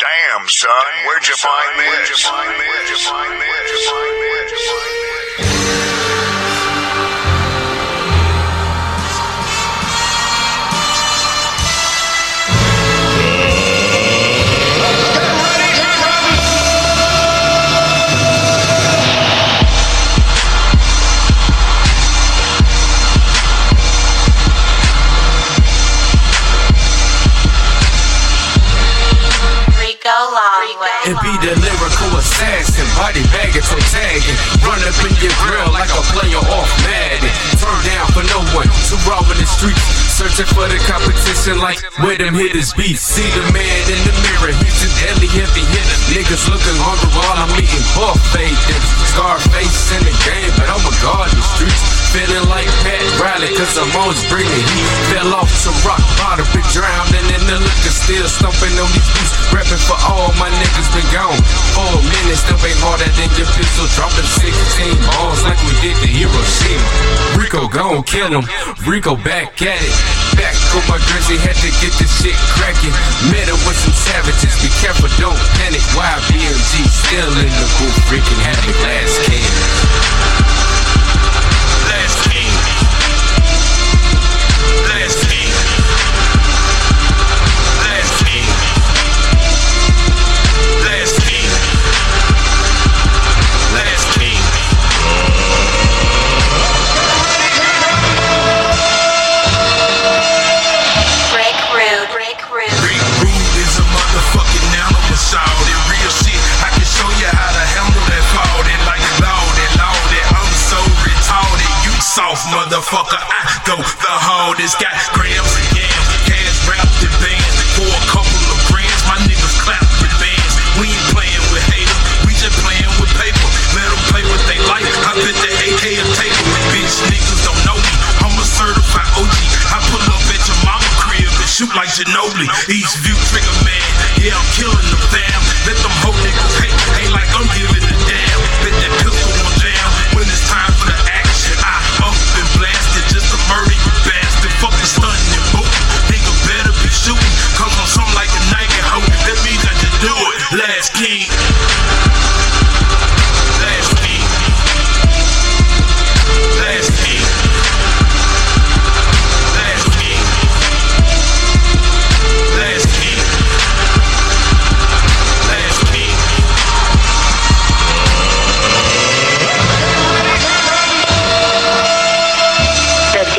Damn, son, where'd you find this? Where'd you find this? Where'd you find this? And be the lyrical assassin, body bagging, so tagging. Run up in your grill like a player off Madden. Turn down for no one, too raw in the streets. Searching for the competition like where them hitters be. See the man in the mirror, he's a deadly heavy hitter. Niggas looking hungry while I'm eating buffet dips. Scarface in the game, but oh my god, the streets. Feeling cause I'm always bringing heat. Fell off to rock bottom, been drowned, and in the liquor still stumping on these beats. Rapping for all my niggas been gone. Four minutes, still ain't harder than your pistol. Dropping 16 balls like we did the Hiroshima. Rico gon' kill him, Rico back at it. Back on my grizzly, had to get this shit cracking. Met with some savages, be careful, don't panic. Why YBMG still in the booth, freaking having motherfucker. I go the hardest, got grams and yams, cash wrapped in bands for a couple of grands. My niggas clap with bands. We ain't playing with haters, we just playing with paper. Let them play what they like. I bet the AK will take them. Bitch niggas don't know me. I'm a certified OG. I pull up at your mama crib and shoot like Ginobili. East View trigger man. Yeah, I'm killing them fam. Let them hoe niggas hate. Ain't like I'm giving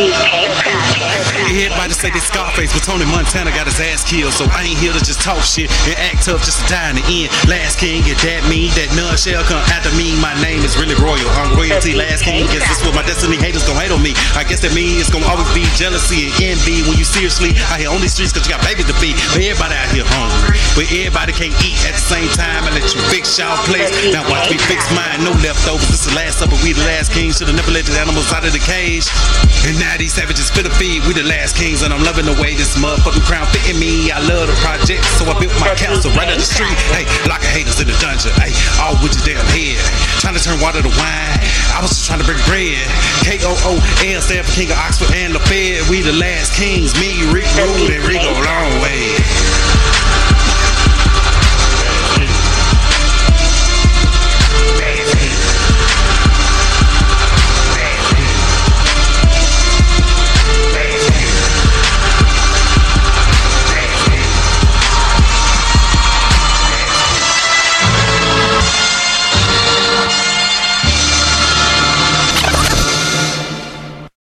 Everybody say they Scarface, but Tony Montana got his ass killed. So I ain't here to just talk shit and act tough just to die in the end. Last king, if that mean that none shall come after me, my name is really royal. I'm royalty, last king. Guess that's what my destiny haters gon' hate on me. I guess that means it's gonna always be jealousy and envy when you seriously out here on these streets cause you got babies to feed. But everybody out here hungry. But everybody can't eat at the same time. I let you fix y'all place. Now watch me fix mine, no leftovers. This is the last supper, we the last king. Should've never let the animals out of the cage. And now these savages fit a feed, we the last kings, and I'm loving the way this motherfucking crown fitting me. I love the project, so I built my castle right on the street. Hey, lock of haters in the dungeon. Hey, all with your damn head. Trying to turn water to wine. I was just trying to bring bread. K O O L stand for King of Oxford and the Fed. We the last kings. Me, Rick Rude, and Rico Longwayy.